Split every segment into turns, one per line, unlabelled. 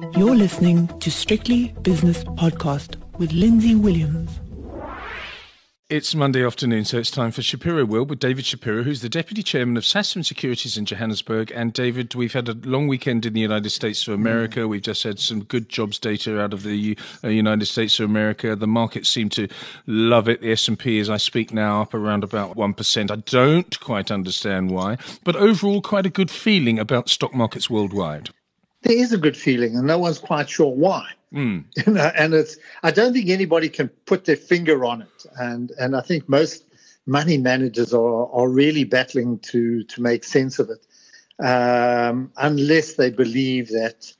You're listening to Strictly Business Podcast with Lindsay Williams.
It's Monday afternoon, so it's time for Shapiro World with David Shapiro, who's the Deputy Chairman of Sasfin Securities in Johannesburg. And David, we've had a long weekend in the United States of America. We've just had some good jobs data out of the uh, United States of America. The markets seem to love it. The S&P, as I speak now, up around about 1%. I don't quite understand why, but overall quite a good feeling about stock markets worldwide.
There is a good feeling, and no one's quite sure why. Mm. You know, and it's I don't think anybody can put their finger on it, and and I think most money managers are are really battling to to make sense of it, um, unless they believe that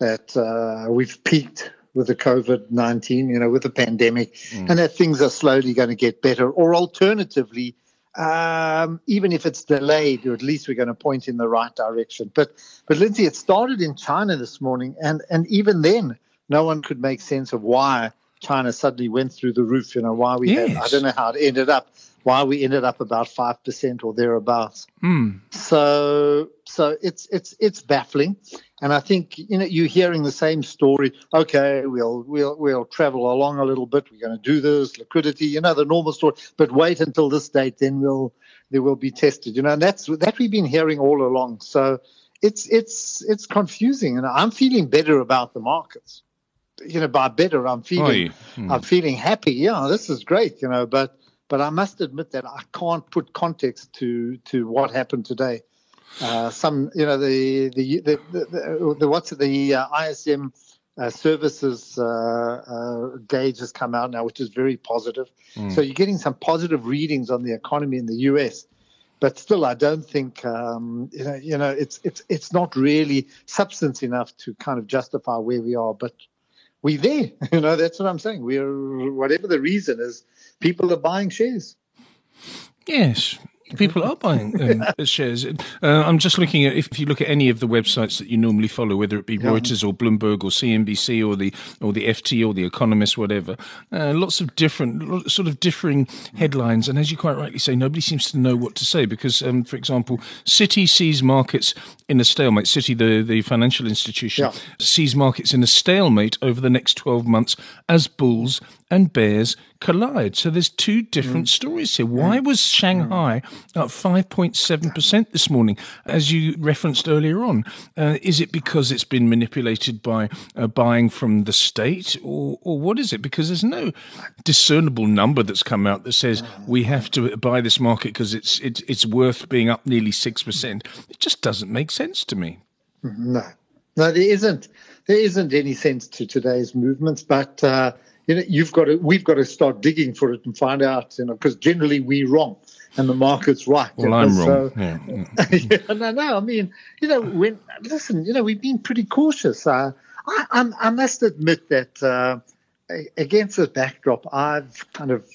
that uh, we've peaked with the COVID nineteen, you know, with the pandemic, mm. and that things are slowly going to get better, or alternatively. Um, even if it's delayed, or at least we're going to point in the right direction. But, but Lindsay, it started in China this morning, and and even then, no one could make sense of why China suddenly went through the roof. You know why we yes. had, I don't know how it ended up. Why we ended up about five percent or thereabouts. Mm. So so it's it's it's baffling, and I think you know you're hearing the same story. Okay, we'll we'll we'll travel along a little bit. We're going to do this liquidity, you know, the normal story. But wait until this date, then we'll they will be tested. You know, and that's that we've been hearing all along. So it's it's it's confusing, and I'm feeling better about the markets you know, by better, I'm feeling, hmm. I'm feeling happy. Yeah, this is great, you know, but, but I must admit that I can't put context to, to what happened today. Uh, some, you know, the, the, the, the, the what's the uh, ISM uh, services uh, uh, gauge has come out now, which is very positive. Mm. So you're getting some positive readings on the economy in the US, but still, I don't think um, you know. You know, it's it's it's not really substance enough to kind of justify where we are. But we there. You know, that's what I'm saying. We're whatever the reason is, people are buying shares.
Yes, People are buying um, shares. Uh, I'm just looking at if you look at any of the websites that you normally follow, whether it be yeah. Reuters or Bloomberg or CNBC or the or the FT or the Economist, whatever. Uh, lots of different, sort of differing headlines, and as you quite rightly say, nobody seems to know what to say because, um, for example, Citi sees markets in a stalemate. Citi, the the financial institution, yeah. sees markets in a stalemate over the next 12 months as bulls and bears collide. So there's two different mm. stories here. Why mm. was Shanghai up 5.7% this morning, as you referenced earlier on? Uh, is it because it's been manipulated by uh, buying from the state, or, or what is it? Because there's no discernible number that's come out that says we have to buy this market because it's, it's, it's worth being up nearly 6%. It just doesn't make sense to me.
No, no, there isn't. There isn't any sense to today's movements, but uh, you know, you've got to, we've got to start digging for it and find out, you know, because generally we're wrong and the market's right.
Well, I'm so, wrong.
Yeah. yeah, no, no. I mean, you know, when listen, you know, we've been pretty cautious. Uh, I, I, I, must admit that uh, against this backdrop, I've kind of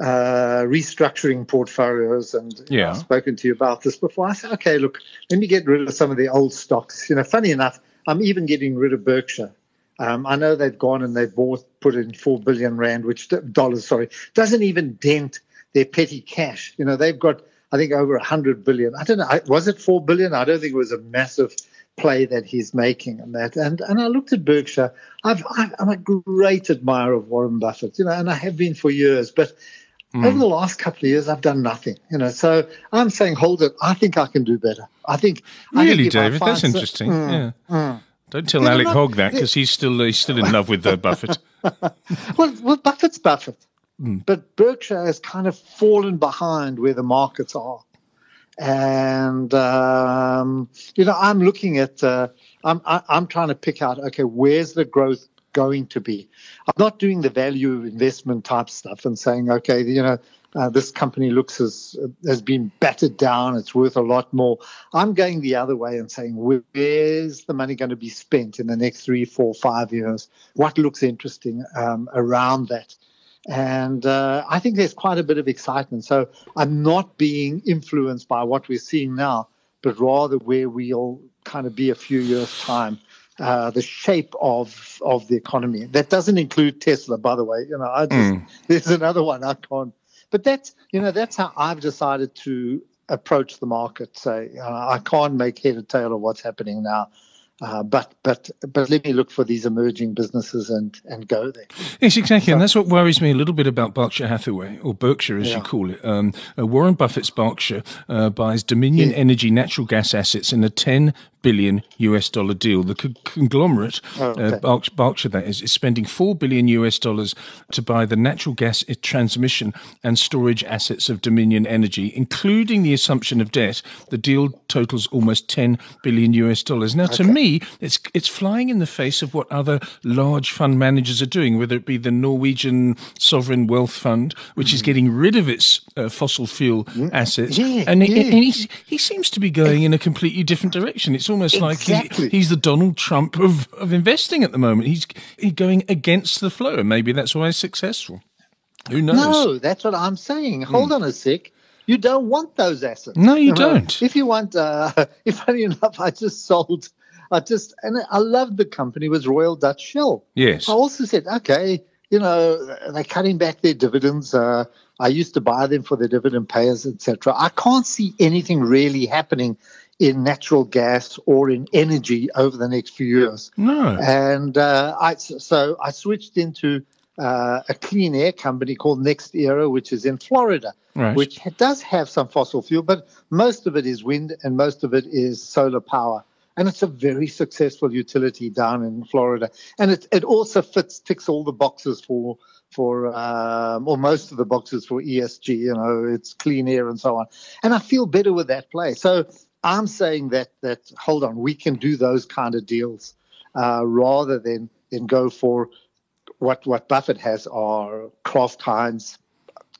uh, restructuring portfolios, and yeah. know, I've spoken to you about this before. I said, okay, look, let me get rid of some of the old stocks. You know, funny enough, I'm even getting rid of Berkshire. Um, I know they've gone and they've bought, put in four billion rand, which dollars, sorry, doesn't even dent their petty cash. You know, they've got, I think, over a hundred billion. I don't know, was it four billion? I don't think it was a massive play that he's making and that. And and I looked at Berkshire. I've, I'm a great admirer of Warren Buffett, you know, and I have been for years, but. Mm. Over the last couple of years, I've done nothing, you know. So I'm saying, hold it. I think I can do better. I think.
Really,
I think
David, that's interesting. Mm, yeah. Mm, don't tell Alec Hogg that because he's still he's still in love with uh, Buffett.
well, well, Buffett's Buffett, mm. but Berkshire has kind of fallen behind where the markets are, and um, you know I'm looking at uh, I'm I, am i am trying to pick out okay where's the growth going to be. I'm not doing the value investment type stuff and saying okay you know uh, this company looks as has been battered down. It's worth a lot more. I'm going the other way and saying, where's the money going to be spent in the next three, four, five years? What looks interesting um, around that? And uh, I think there's quite a bit of excitement. So I'm not being influenced by what we're seeing now, but rather where we'll kind of be a few years' time. Uh, the shape of of the economy. That doesn't include Tesla, by the way. You know, I just mm. there's another one I can't but that's you know that's how I've decided to approach the market. Say uh, I can't make head or tail of what's happening now. Uh, but but but let me look for these emerging businesses and and go there.
Yes, exactly, so, and that's what worries me a little bit about Berkshire Hathaway or Berkshire, as yeah. you call it. Um, uh, Warren Buffett's Berkshire uh, buys Dominion yeah. Energy natural gas assets in a ten billion US dollar deal. The conglomerate, oh, uh, okay. uh, Berkshire, that is, is spending four billion US dollars to buy the natural gas transmission and storage assets of Dominion Energy, including the assumption of debt. The deal totals almost ten billion US dollars. Now, okay. to me, it's it's flying in the face of what other large fund managers are doing, whether it be the Norwegian Sovereign Wealth Fund, which mm. is getting rid of its uh, fossil fuel mm. assets, yeah, and, yeah. and he, he seems to be going in a completely different direction. It's almost exactly. like he, he's the Donald Trump of, of investing at the moment. He's, he's going against the flow, and maybe that's why he's successful. Who knows?
No, that's what I'm saying. Hold mm. on a sec. You don't want those assets.
No, you don't.
If you want, uh, if funny enough, I just sold. I just and I loved the company was Royal Dutch Shell.
Yes.
I also said, okay, you know, they're cutting back their dividends. Uh, I used to buy them for the dividend payers, etc. I can't see anything really happening in natural gas or in energy over the next few years.
No.
And uh, I, so I switched into uh, a clean air company called NextEra, which is in Florida, right. which does have some fossil fuel, but most of it is wind and most of it is solar power. And it's a very successful utility down in Florida. And it, it also fits, ticks all the boxes for for um, or most of the boxes for ESG. You know, it's clean air and so on. And I feel better with that play. So I'm saying that that hold on, we can do those kind of deals uh, rather than than go for what what Buffett has are Kraft Heinz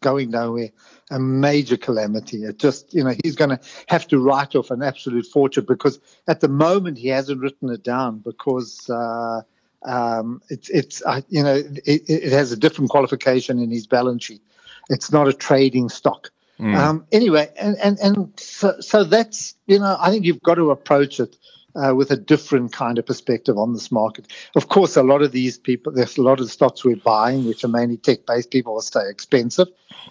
going nowhere, a major calamity. It just you know he's going to have to write off an absolute fortune because at the moment he hasn't written it down because. Uh, um, it's it's uh, you know it, it has a different qualification in his balance sheet. It's not a trading stock. Mm. Um, anyway, and, and, and so, so that's, you know, I think you've got to approach it uh, with a different kind of perspective on this market. Of course, a lot of these people, there's a lot of stocks we're buying, which are mainly tech based, people will stay expensive.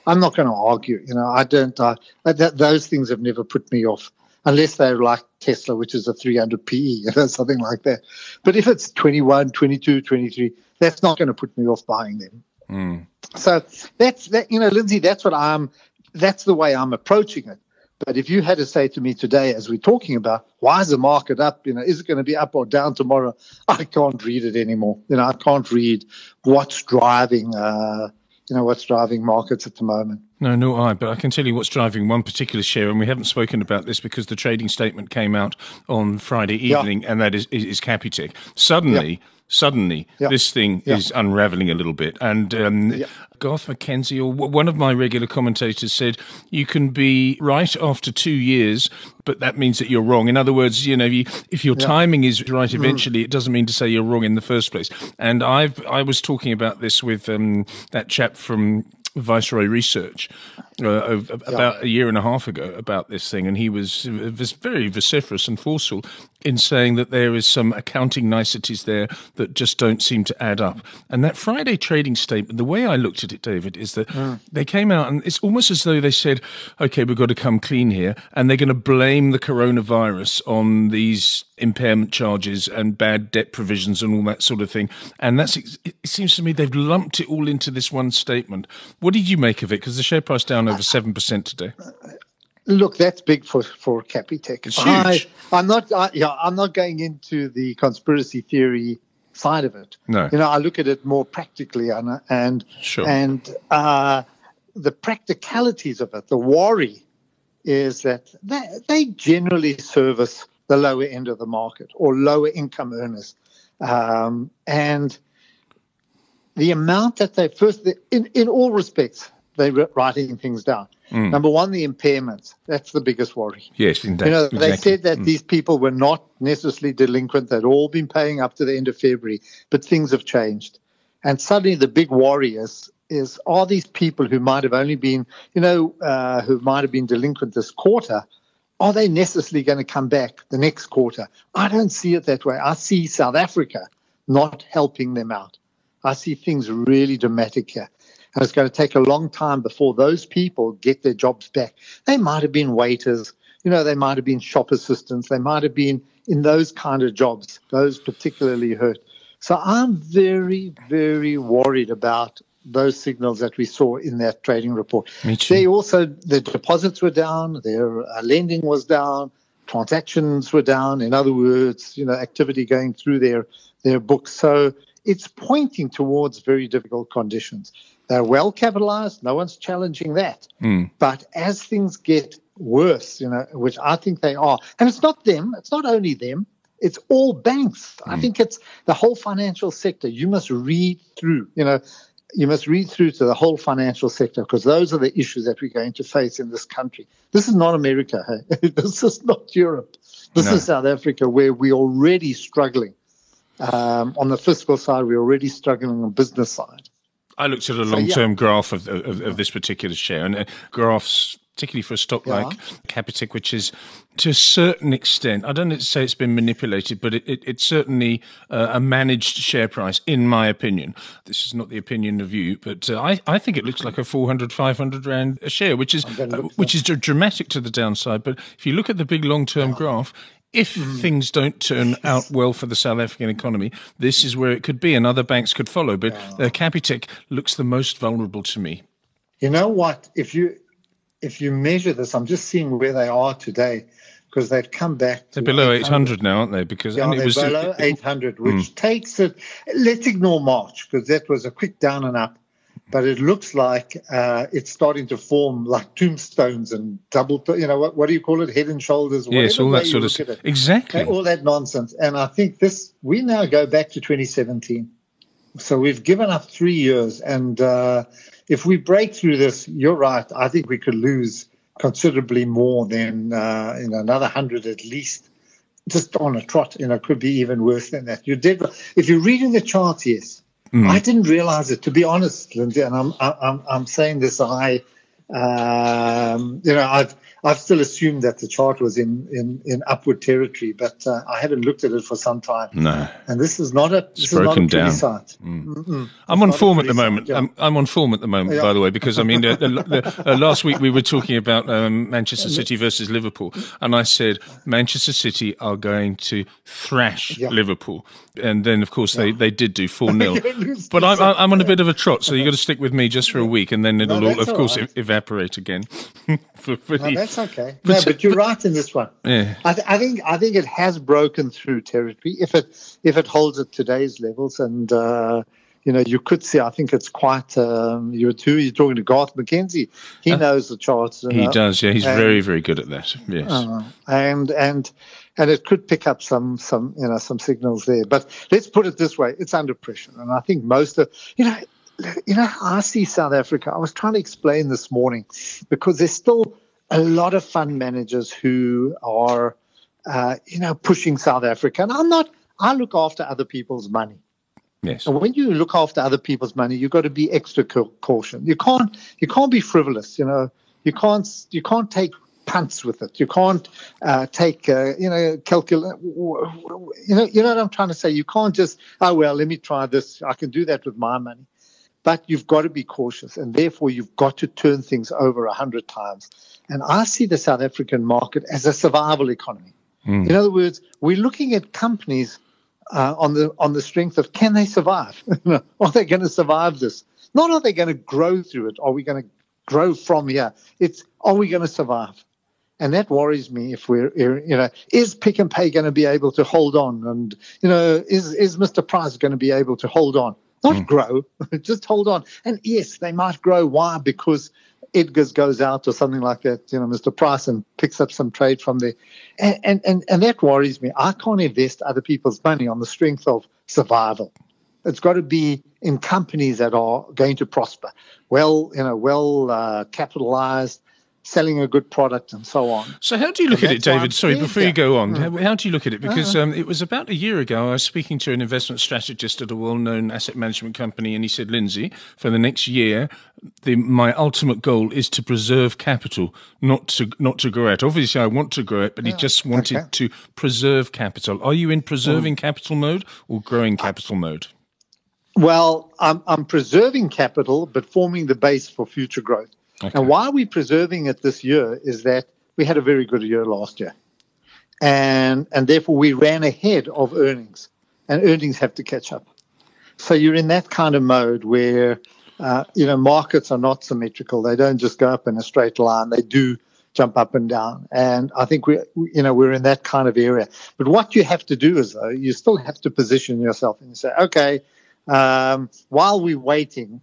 I'm not going to argue, you know, I don't, uh, that, those things have never put me off unless they're like Tesla, which is a 300 PE, you know, something like that. But if it's 21, 22, 23, that's not going to put me off buying them. Mm. So that's that, you know, Lindsay, that's what I'm that's the way I'm approaching it. But if you had to say to me today, as we're talking about, why is the market up? You know, is it going to be up or down tomorrow? I can't read it anymore. You know, I can't read what's driving, uh, you know, what's driving markets at the moment.
No, no, I. But I can tell you what's driving one particular share, and we haven't spoken about this because the trading statement came out on Friday evening, yeah. and that is, is, is Capitec. Suddenly. Yeah suddenly yeah. this thing yeah. is unraveling a little bit. And um, yeah. Garth McKenzie, or one of my regular commentators, said you can be right after two years, but that means that you're wrong. In other words, you know, you, if your timing is right, mm. eventually, it doesn't mean to say you're wrong in the first place. And I've I was talking about this with um, that chap from Viceroy Research uh, about yeah. a year and a half ago about this thing, and he was, was very vociferous and forceful in saying that there is some accounting niceties there that just don't seem to add up. And that Friday trading statement, the way I looked at it, David, is that mm. they came out and it's almost as though they said, okay, we've got to come clean here. And they're going to blame the coronavirus on these impairment charges and bad debt provisions and all that sort of thing. And that's, it seems to me they've lumped it all into this one statement. What did you make of it? Because the share price down over 7% today.
Look, that's big for for Capitec.
It's huge.
I, am not. I, yeah, I'm not going into the conspiracy theory side of it.
No.
You know, I look at it more practically, and and
sure.
and uh, the practicalities of it. The worry is that they, they generally service the lower end of the market or lower income earners, um, and the amount that they first, in in all respects, they're writing things down. Mm. Number one, the impairments. That's the biggest worry.
Yes, indeed.
You know, exactly. they said that mm. these people were not necessarily delinquent. They'd all been paying up to the end of February, but things have changed. And suddenly the big worry is, is are these people who might have only been, you know, uh, who might have been delinquent this quarter, are they necessarily going to come back the next quarter? I don't see it that way. I see South Africa not helping them out. I see things really dramatic here. And it's going to take a long time before those people get their jobs back. They might have been waiters, you know, they might have been shop assistants, they might have been in those kind of jobs, those particularly hurt. So I'm very, very worried about those signals that we saw in that trading report. They also, the deposits were down, their uh, lending was down, transactions were down. In other words, you know, activity going through their their books. So it's pointing towards very difficult conditions. They're well capitalized. No one's challenging that. Mm. But as things get worse, you know, which I think they are, and it's not them. It's not only them. It's all banks. Mm. I hmm. think it's the whole financial sector. You must read through, you know, you must read through to the whole financial sector because those are the issues that we're going to face in this country. This is not America. Hey? this is not Europe. This no. is South Africa, where we're already struggling. Um, on the fiscal side, we're already struggling on the business side.
I looked at a long-term so, yeah. graph of, of, of, this particular share, and uh, graphs particularly for a stock yeah. like Capitec, which is to a certain extent, I don't say it's been manipulated, but it, it, it's certainly uh, a managed share price, in my opinion. This is not the opinion of you, but uh, I, I think it looks like a 400, 500 Rand a share, which is, uh, which is dramatic to the downside. But if you look at the big long term yeah. graph, if mm. things don't turn out well for the South African economy, this is where it could be, and other banks could follow. But yeah. uh, Capitec looks the most vulnerable to me.
You know what? If you if you measure this, I'm just seeing where they are today because they've come back.
They're below 800 now, aren't they?
Because yeah, they're was, below it, 800, which mm. takes it. Let's ignore March because that was a quick down and up, but it looks like uh, it's starting to form like tombstones and double. You know what? What do you call it? Head and shoulders.
Yes, all that sort of stuff. Exactly.
All that nonsense. And I think this. We now go back to 2017. So we've given up three years, and uh, if we break through this, you're right. I think we could lose considerably more than uh, know, another hundred at least, just on a trot. You know, could be even worse than that. You did. If you're reading the charts, yes. Mm. I didn't realize it, to be honest, Lindsay, and I'm I'm I'm saying this. I, um, you know, I've I've still assumed that the chart was in, in, in upward territory, but uh, I haven't looked at it for some time.
No,
and this is not a this it's broken down.
Mm. I'm on form at the moment. I'm, I'm, on form at the moment, yeah. by the way, because I mean, uh, the, the, uh, last week we were talking about um, Manchester City versus Liverpool, and I said Manchester City are going to thrash yeah. Liverpool, and then of course yeah. they, they did do four 0 But I'm I'm on a bit of a trot, so you've got to stick with me just for a week, and then it'll no, all, of course right. evaporate again.
for, for no, the, that's okay. But, no, but you're but, right in this one.
Yeah.
I, th- I, think I think it has broken through territory if it if it holds at today's levels, and uh, you know you could see. I think it's quite. Um, you're too. You're talking to Garth McKenzie. He uh, knows the charts.
He know, does. Yeah, he's and, very very good at that. Yes. Uh,
and and and it could pick up some some you know some signals there. But let's put it this way: it's under pressure, and I think most of you know you know, I see South Africa. I was trying to explain this morning because there's still a lot of fund managers who are, uh, you know, pushing South Africa. And I'm not, I look after other people's money.
Yes.
And when you look after other people's money, you've got to be extra caution. You can't, you can't be frivolous. You know, you can't, you can't take punts with it. You can't uh, take, uh, you know, calculate. You know, you know what I'm trying to say. You can't just, oh well, let me try this. I can do that with my money but you've got to be cautious and therefore you've got to turn things over a hundred times. And I see the South African market as a survival economy. Mm. In other words, we're looking at companies uh, on the on the strength of can they survive? are they going to survive this? Not are they going to grow through it? Are we going to grow from here? It's are we going to survive? And that worries me if we're, you know, is Pick n Pay going to be able to hold on? And, you know, is, is Mr. Price going to be able to hold on? Not mm. grow, just hold on. And yes, they might grow. Why? Because Edgars goes out or something like that, you know, Mr. Price and picks up some trade from there. And, and, and, and that worries me. I can't invest other people's money on the strength of survival. It's got to be in companies that are going to prosper, well, you know, well uh, capitalized, selling a good product and so on.
So, how do you look and at it, David? Sorry, before you go on, mm. how, do you look at it? Because uh-huh. um, it was about a year ago, I was speaking to an investment strategist at a well known asset management company, and he said, Lindsay, for the next year, the, my ultimate goal is to preserve capital, not to not to grow it. Obviously, I want to grow it, but he just wanted okay. to preserve capital. Are you in preserving mm. capital mode or growing capital mode?
Well, I'm, I'm preserving capital, but forming the base for future growth. Okay. And why we're we preserving it this year is that we had a very good year last year, and and therefore we ran ahead of earnings, and earnings have to catch up. So you're in that kind of mode where uh, you know markets are not symmetrical; they don't just go up in a straight line; they do jump up and down. And I think we, you know, we're in that kind of area. But what you have to do is, though, you still have to position yourself and say, okay, um, while we're waiting,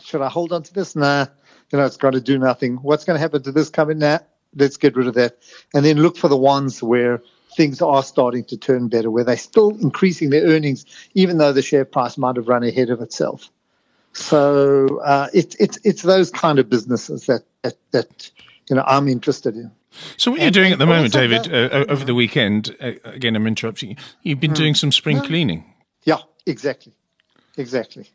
should I hold on to this? Nah, you know, it's got to do nothing. What's going to happen to this coming now? Let's get rid of that. And then look for the ones where things are starting to turn better, where they're still increasing their earnings, even though the share price might have run ahead of itself. So uh, it's it's it's those kind of businesses that that, that you know I'm interested in.
So what you're doing at the moment, David, uh, over the weekend? Uh, again, I'm interrupting you. You've been mm. doing some spring cleaning.
Yeah, exactly, exactly.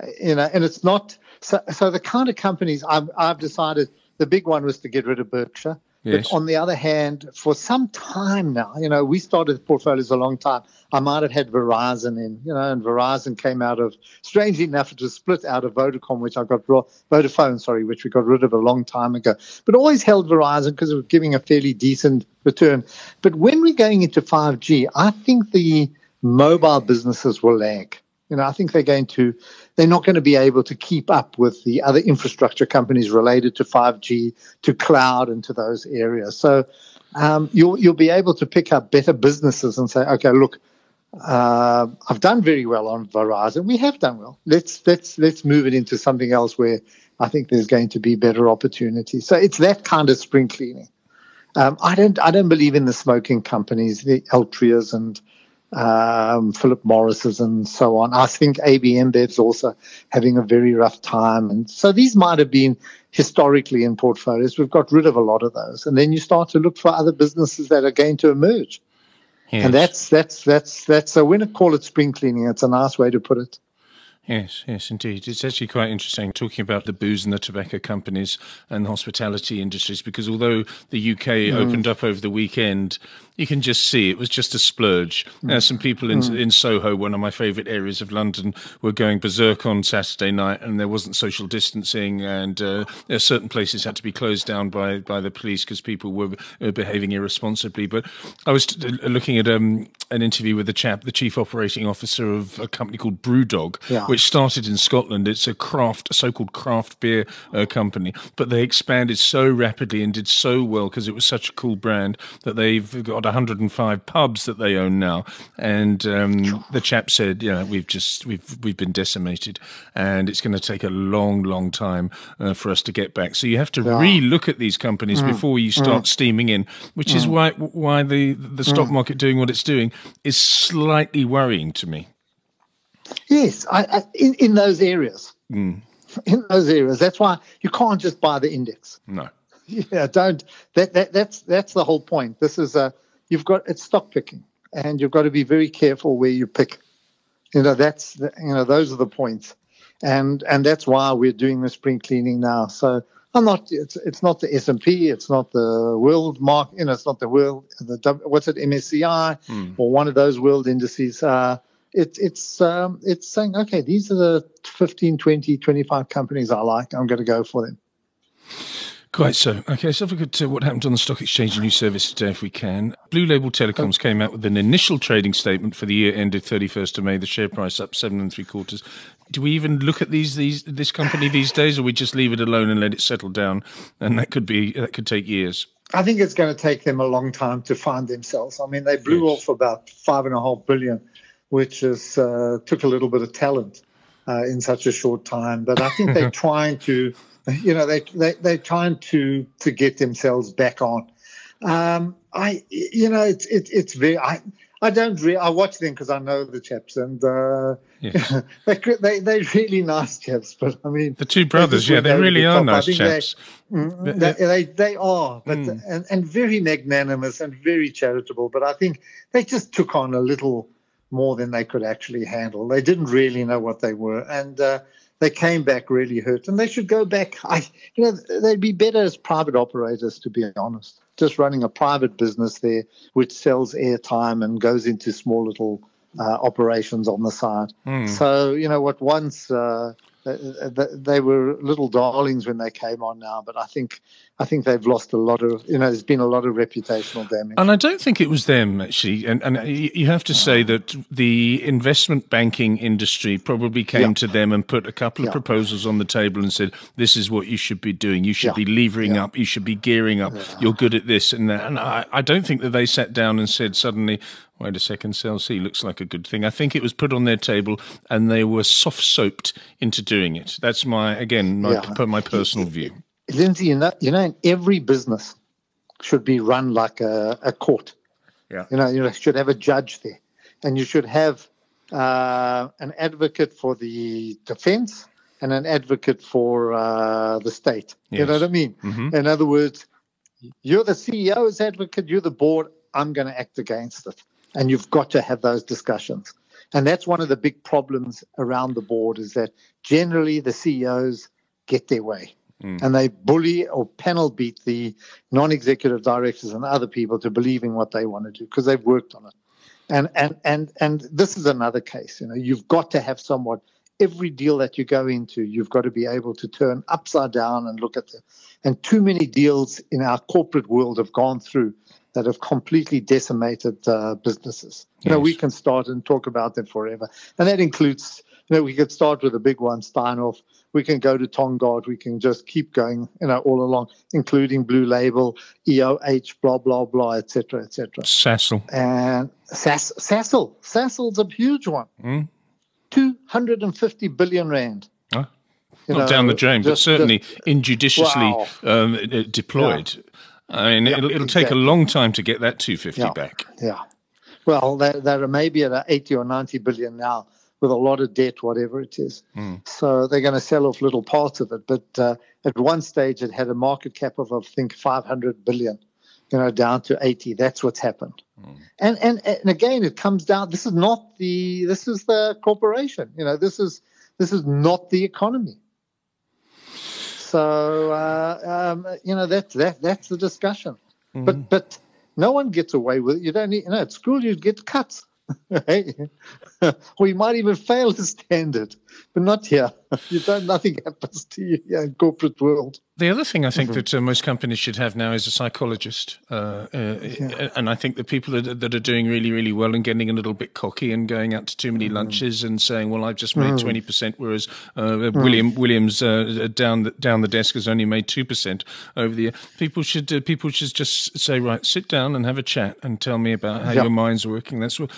Uh, you know, and it's not so. So the kind of companies I've, I've decided the big one was to get rid of Berkshire. Yes. But on the other hand, for some time now, you know, we started portfolios a long time. I might have had Verizon in, you know, and Verizon came out of, strangely enough, it was split out of Vodacom, which I got, Vodafone, sorry, which we got rid of a long time ago. But always held Verizon because it was giving a fairly decent return. But when we're going into 5G, I think the mobile businesses will lag. You know, I think they're going to, they're not going to be able to keep up with the other infrastructure companies related to 5G, to cloud, and to those areas. So um, you'll you'll be able to pick up better businesses and say, okay, look, uh, I've done very well on Verizon. We have done well. Let's let's let's move it into something else where I think there's going to be better opportunity. So it's that kind of spring cleaning. Um, I don't I don't believe in the smoking companies, the Altrias and um, Philip Morris's and so on. I think AB InBev's also having a very rough time. And so these might have been historically in portfolios. We've got rid of a lot of those. And then you start to look for other businesses that are going to emerge. Yes. And that's, that's, that's, that's, so when I call it spring cleaning, it's a nice way to put it.
Yes, yes, indeed. It's actually quite interesting talking about the booze and the tobacco companies and the hospitality industries because although the UK mm. opened up over the weekend, you can just see it was just a splurge. Mm. some people in, mm. in Soho, one of my favourite areas of London, were going berserk on Saturday night, and there wasn't social distancing, and uh, certain places had to be closed down by by the police because people were uh, behaving irresponsibly. But I was t- looking at um, an interview with the chap, the chief operating officer of a company called Brewdog, yeah. which started in Scotland. It's a craft, a so-called craft beer uh, company, but they expanded so rapidly and did so well because it was such a cool brand that they've got 105 pubs that they own now, and um, the chap said, "Yeah, we've just we've we've been decimated, and it's going to take a long, long time uh, for us to get back." So you have to yeah. re-look at these companies mm. before you start mm. steaming in, which mm. is why why the the stock mm. market doing what it's doing is slightly worrying to me.
Yes, I, I, in in those areas. Mm. In those areas, that's why you can't just buy the index.
No.
Yeah, don't. That, that that's that's the whole point. This is a you've got it's stock picking, and you've got to be very careful where you pick. You know, that's the, you know those are the points, and and that's why we're doing the spring cleaning now. So I'm not. It's it's not the S and P. It's not the world mark. You know, it's not the world. The what's it MSCI mm. or one of those world indices. Uh, it's it's um, it's saying okay, these are the 15, 20, 25 companies I like. I'm going to go for them.
Quite so. Okay, so if we could, uh, what happened on the stock exchange new service today, if we can. Blue Label Telecoms came out with an initial trading statement for the year ended 31st of May. The share price up seven and three quarters. Do we even look at these these this company these days, or we just leave it alone and let it settle down? And that could be that could take years.
I think it's going to take them a long time to find themselves. I mean, they blew yes. off about five and a half billion, which is uh, took a little bit of talent uh, in such a short time. But I think they're trying to you know, they, they, they're trying to, to get themselves back on. Um, I, you know, it's, it, it's very, I, I don't really, I watch them because I know the chaps and, uh, yes. they, they, they're really nice chaps, but I mean,
the two brothers, yeah, they really are nice chaps.
Mm, they, they, they, they, are, but, mm. and, and very magnanimous and very charitable, but I think they just took on a little more than they could actually handle. They didn't really know what they were. And, uh, they came back really hurt, and they should go back. I, you know, they'd be better as private operators, to be honest. Just running a private business there, which sells airtime and goes into small little uh, operations on the side. Mm. So you know what? Once uh, Uh, uh, they were little darlings when they came on now, but I think I think they've lost a lot of you know there's been a lot of reputational damage.
And I don't think it was them actually. And and you have to say that the investment banking industry probably came yeah. to them and put a couple of yeah. proposals on the table and said, "This is what you should be doing. You should yeah. be levering up. You should be gearing up. You're good at this and that." And I, I don't think that they sat down and said suddenly, Wait a second, Cell C looks like a good thing. I think it was put on their table and they were soft soaped into doing it. That's my, again, my, yeah. my personal view.
Lindsay, you know, you know, every business should be run like a, a court.
Yeah.
You know, you should have a judge there and you should have uh, an advocate for the defense and an advocate for uh, the state. Yes. You know what I mean? Mm-hmm. In other words, you're the CEO's advocate, you're the board, I'm going to act against it. And you've got to have those discussions. And that's one of the big problems around the board is that generally the CEOs get their way. Mm. And they bully or panel beat the non executive directors and other people to believing what they want to do because they've worked on it. And, and and and this is another case. You know, you've got to have somewhat every deal that you go into, you've got to be able to turn upside down and look at them. And too many deals in our corporate world have gone through that have completely decimated uh, businesses. You know, we can start and talk about them forever. And that includes, you know, we could start with a big one, Steinhoff. We can go to Tongaat. We can just keep going, you know, all along, including Blue Label, EOH, blah, blah, blah, etc., etc.
Cecil
And Sass- Sasol. Sasol's a huge one. Mm. 250 billion rand.
Not know, down the drain, just, but certainly just, injudiciously wow. um, deployed. Yeah. I mean, it'll, it'll exactly. take a long time to get that 250
yeah.
back.
Yeah. Well, they're, they're maybe at 80 or 90 billion now with a lot of debt, whatever it is. Mm. So they're going to sell off little parts of it. But uh, at one stage, it had a market cap of, I think, 500 billion, you know, down to 80. That's what's happened. Mm. And, and, and again, it comes down, this is not the, this is the corporation. You know, this is, this is not the economy. So uh, um, you know that that that's the discussion. Mm-hmm. But but no one gets away with it. You don't need, you know at school you get cuts. or you might even fail the standard, but not here. You don't. Nothing happens to you in corporate world.
The other thing I think mm-hmm. that uh, most companies should have now is a psychologist, uh, uh, yeah. and I think the people that, that, are doing really, really well and getting a little bit cocky and going out to too many mm-hmm. lunches and saying, "Well, I've just made mm. twenty mm. percent," whereas uh, mm. William Williams uh, down the, down the desk has only made two percent over the year. People should uh, people should just say, "Right, sit down and have a chat and tell me about how yeah. your mind's working." That's what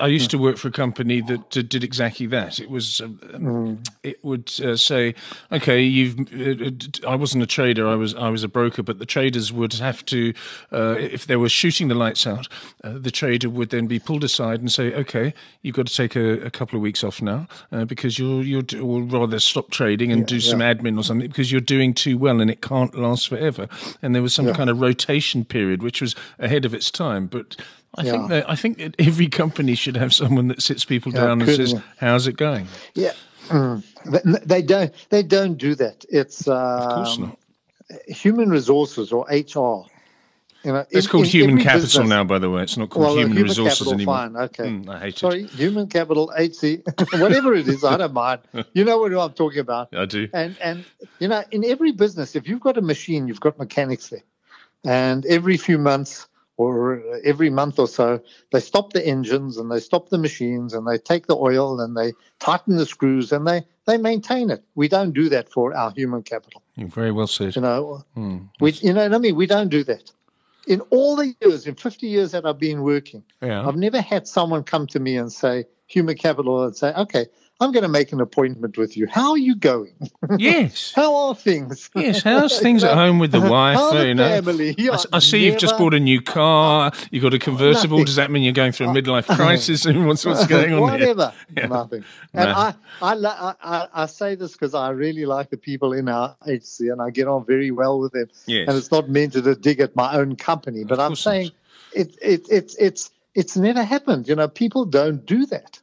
I used to work for a company that did exactly that. It was mm. it would say, "Okay, you've." I wasn't a trader. I was I was a broker, but the traders would have to, uh, if they were shooting the lights out, uh, the trader would then be pulled aside and say, "Okay, you've got to take a, a couple of weeks off now uh, because you're you're or rather stop trading and yeah, do some yeah. admin or something because you're doing too well and it can't last forever." And there was some yeah. kind of rotation period which was ahead of its time, but. I yeah. think that I think that every company should have someone that sits people yeah, down and says, "How's it going?"
Yeah, mm. they don't. They don't do that. It's um,
of course not
human resources or HR.
You know, it's in, called in human capital business, now, by the way. It's not called well, human, human, resources
capital,
anymore.
Fine, okay.
Mm, I hate
Sorry,
it.
human capital, HC, whatever it is, I don't mind. You know what I'm talking about.
I do.
And and you know, in every business, if you've got a machine, you've got mechanics there, and every few months or every month or so, they stop the engines and they stop the machines and they take the oil and they tighten the screws and they, they maintain it. We don't do that for our human capital.
You're very well said.
You know, hmm. we, you know what I mean? We don't do that. In all the years, in 50 years that I've been working, yeah. I've never had someone come to me and say, human capital, and say, okay, I'm going to make an appointment with you. How are you going?
Yes.
How are things?
Yes. How's things at home with the wife?
How
you know,
family?
I, I, see never... you've just bought a new car. You've got a oh, convertible. Nothing. Does that mean you're going through a oh, midlife crisis? and what's what's going on?
Whatever. Yeah. Nothing. And no. I, I, I, I say this because I really like the people in our HC, and I get on very well with them.
Yes.
And it's not meant to dig at my own company, but I'm saying it, it, it, it's it's never happened. You know, people don't do that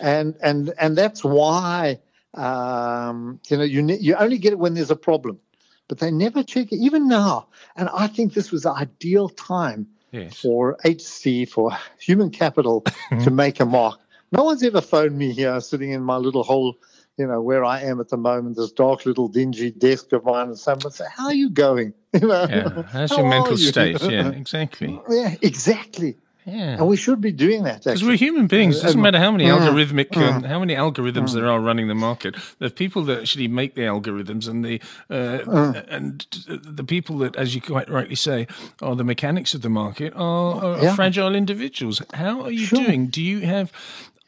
and and and that's why um, you know you ne- you only get it when there's a problem, but they never check it even now. And I think this was the ideal time yes. for HC for human capital to make a mark. No one's ever phoned me here, sitting in my little hole you know, where I am at the moment, this dark little dingy desk of mine, and someone say, "How are you going?" You know,
yeah. how's your mental you? state? Yeah, exactly.
Yeah, exactly.
Yeah.
And we should be doing that
because we're human beings. It doesn't matter how many mm, algorithmic, mm, um, how many algorithms mm. there are running the market. The people that actually make the algorithms and the uh, mm. and the people that, as you quite rightly say, are the mechanics of the market are, are yeah. fragile individuals. How are you sure. doing? Do you have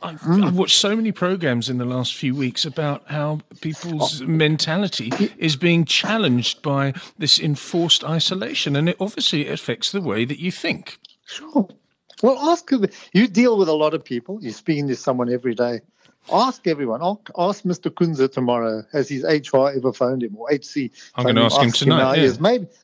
I've, mm. I've, watched so many programs in the last few weeks about how people's oh. mentality is being challenged by this enforced isolation, and it obviously affects the way that you think.
Sure. Well, ask you deal with a lot of people. You're speaking to someone every day. Ask everyone. Ask Mr. Kunze tomorrow. Has his HR ever phoned him or HC?
I'm going to ask him tonight. Him
yeah.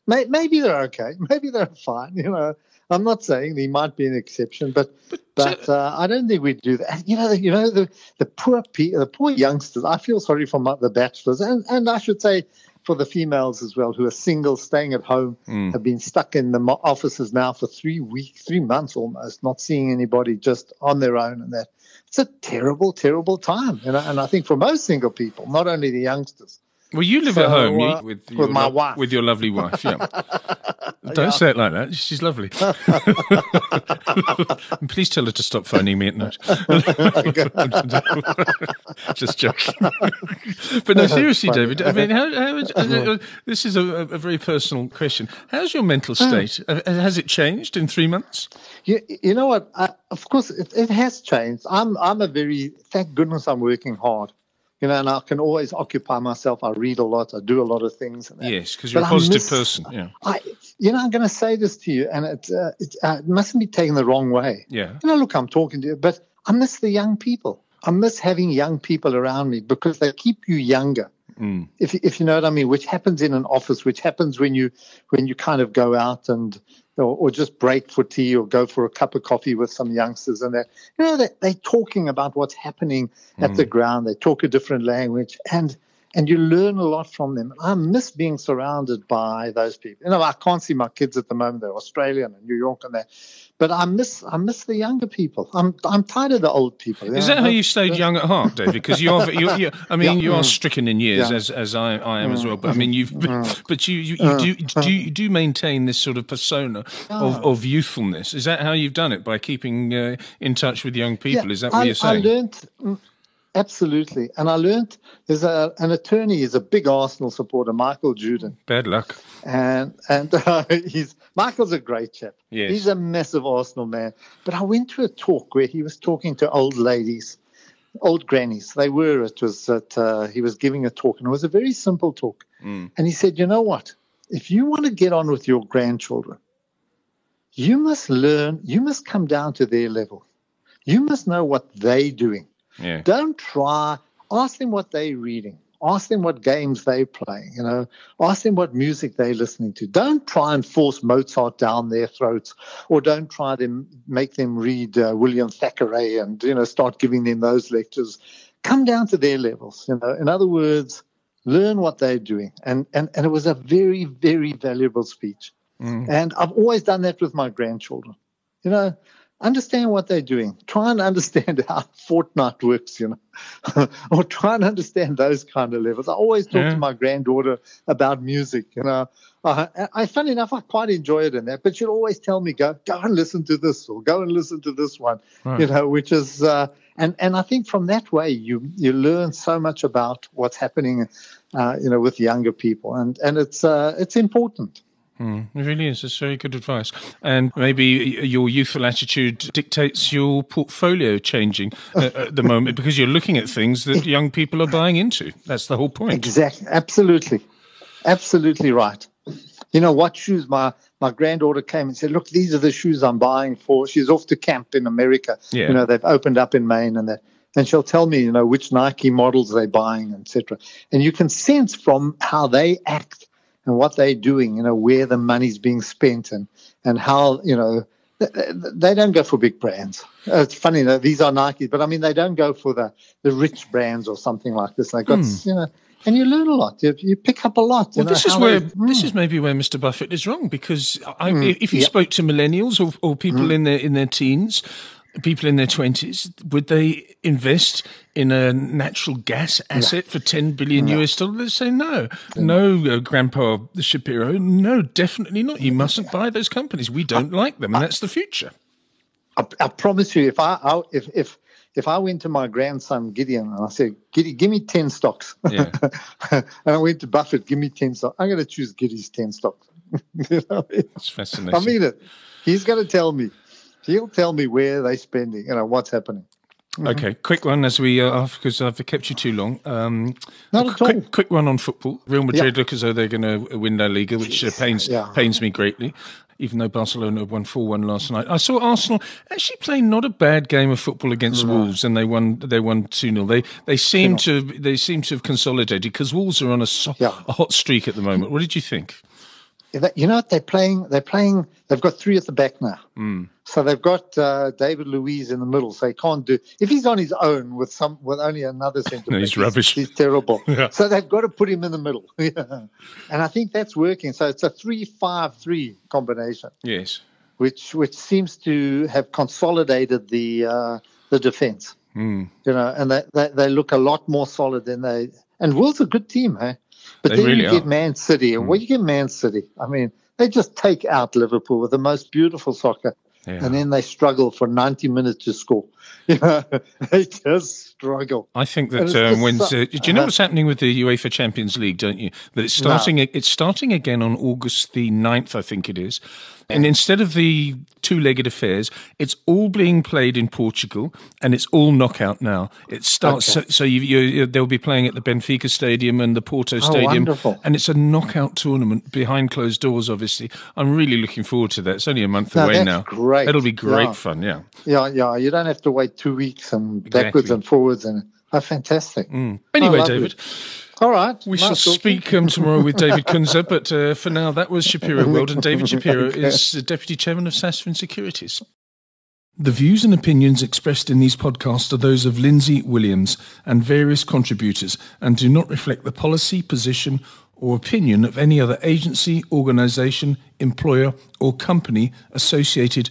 maybe, maybe they're okay. Maybe they're fine. You know, I'm not saying he might be an exception, but but, but uh, I don't think we'd do that. You know, the, you know the the poor pe- the poor youngsters. I feel sorry for my, the bachelors, and and I should say for the females as well who are single, staying at home, mm. have been stuck in the offices now for three weeks, three months almost, not seeing anybody, just on their own, and that it's a terrible, terrible time. You know, and I think for most single people, not only the youngsters.
Well, you live so, at home uh, with, with my lo- wife, with your lovely wife. Yeah. Don't yeah. say it like that. She's lovely. Please tell her to stop phoning me at night. Just joking. but no, seriously, David. I mean, how, how, uh, this is a, a, very personal question. How's your mental hmm. state? Uh, has it changed in three months?
You, you know what? I, of course, it, it has changed. I'm I'm a very thank goodness I'm working hard you know, and I can always occupy myself. I read a lot. I do a lot of things.
Yes, because you're but a positive miss, person. Yeah.
I, you know, I'm going to say this to you, and it, uh, it, uh, it mustn't be taken the wrong way.
Yeah.
You know, look, I'm talking to you, but I miss the young people. I miss having young people around me because they keep you younger. Mm. If if you know what I mean, which happens in an office, which happens when you when you kind of go out and or, or, just break for tea or go for a cup of coffee with some youngsters and that you know they, they're talking about what's happening at mm. the ground. They talk a different language. And and you learn a lot from them. I miss being surrounded by those people. You know, I can't see my kids at the moment; they're Australian and New York and that. But I miss, I miss the younger people. I'm, I'm tired of the old people.
Is know? that how you stayed young at heart, David? Because you are, you, you, I mean, yeah. you are mm. stricken in years, yeah. as as I, I am mm. as well. But I mean, you've, mm. but you, you, you mm. do, do, you do maintain this sort of persona of, of youthfulness. Is that how you've done it by keeping uh, in touch with young people?
Yeah,
Is that what
I,
you're saying?
I learned mm, Absolutely. And I learned there's a, an attorney, he's a big Arsenal supporter, Michael Judin.
Bad luck.
And and uh, he's Michael's a great chap.
Yes.
He's a massive Arsenal man. But I went to a talk where he was talking to old ladies, old grannies. They were, it was that uh, he was giving a talk, and it was a very simple talk. Mm. And he said, You know what? If you want to get on with your grandchildren, you must learn, you must come down to their level. You must know what they're doing
yeah.
Don't try. Ask them what they're reading. Ask them what games they're playing. You know, ask them what music they're listening to. Don't try and force Mozart down their throats, or don't try to make them read uh, William Thackeray and you know start giving them those lectures. Come down to their levels. You know, in other words, learn what they're doing. And and and it was a very very valuable speech. Mm. And I've always done that with my grandchildren. You know, understand what they're doing. Try and understand how Fortnite works, you know, or try and understand those kind of levels. I always talk yeah. to my granddaughter about music, you know. Uh, I, funny enough, I quite enjoy it in that, but she'll always tell me, go, go and listen to this or go and listen to this one, right. you know, which is, uh, and, and I think from that way, you, you learn so much about what's happening, uh, you know, with younger people. And, and it's, uh, it's important.
Mm, it really is. It's very good advice. And maybe your youthful attitude dictates your portfolio changing at the moment because you're looking at things that young people are buying into. That's the whole point.
Exactly. Absolutely. Absolutely right. You know what shoes my my granddaughter came and said, "Look, these are the shoes I'm buying for." She's off to camp in America.
Yeah.
You know, they've opened up in Maine and that and she'll tell me, you know, which Nike models they're buying, etc. And you can sense from how they act and what they're doing, you know, where the money's being spent and, and how, you know, they don't go for big brands. It's funny that these are Nike, but I mean, they don't go for the, the rich brands or something like this. They got, mm. you know, and you learn a lot. You, you pick up a lot.
Well, this is where they, mm. this is maybe where Mr. Buffett is wrong because I, mm. if you yep. spoke to millennials or, or people mm. in their in their teens, people in their 20s, would they invest in a natural gas asset no. for 10 billion no. US dollars? They say no. No, no uh, Grandpa Shapiro, no, definitely not. You mustn't buy those companies. We don't I, like them, and I, that's the future.
I, I, promise you, if I, I if, if if I went to my grandson Gideon and I said, Giddy, give me 10 stocks. Yeah. and I went to Buffett, give me 10 stocks. I'm going to choose Giddy's 10 stocks.
you know? That's fascinating.
I mean it. He's going to tell me. He'll tell me where they're spending, you know, what's happening.
Mm-hmm. Okay, quick one as we uh, because I've kept you too long. Um,
Not at
quick,
all.
Quick one on football. Real Madrid look as though they're going to win La Liga, which uh, pains yeah. pains me greatly even though Barcelona won 4 1 last night. I saw Arsenal actually playing not a bad game of football against Wolves, and they won They won 2 0. They, they, seem to, they seem to have consolidated because Wolves are on a, so, yeah. a hot streak at the moment. What did you think?
You know what? They're playing they're playing they've got three at the back now.
Mm.
so they've got uh, david luiz in the middle so he can't do if he's on his own with some with only another centre
no, he's rubbish.
he's, terrible. Yeah. so they've got to put him in the middle. And i think that's working. So it's a three-five-three combination.
Yes.
Which which seems to have consolidated the uh, the defense.
Mm.
you know and they, they, they look a lot more solid than they and Will's a good team, hey? But
they
then
really
you get Man City, and mm. when you get Man City, I mean, they just take out Liverpool with the most beautiful soccer,
yeah.
and then they struggle for 90 minutes to score. You know, they just struggle.
I think that um, when so, uh, do you know uh, what's happening with the UEFA Champions League? Don't you? That it's starting. No. It's starting again on August the 9th, I think it is. And instead of the two legged affairs, it's all being played in Portugal and it's all knockout now. It starts, okay. so, so you, you, they'll be playing at the Benfica Stadium and the Porto
oh,
Stadium.
Wonderful.
And it's a knockout tournament behind closed doors, obviously. I'm really looking forward to that. It's only a month
no,
away now.
Great.
It'll be great
yeah.
fun, yeah.
Yeah, yeah. You don't have to wait two weeks and backwards and forwards. and Oh, fantastic.
Mm. Anyway, oh, David.
All right.
We shall speak um, tomorrow with David Kunze, but uh, for now, that was Shapiro World, and David Shapiro okay. is the Deputy Chairman of Sasfin Securities. The views and opinions expressed in these podcasts are those of Lindsay Williams and various contributors and do not reflect the policy, position, or opinion of any other agency, organization, employer, or company associated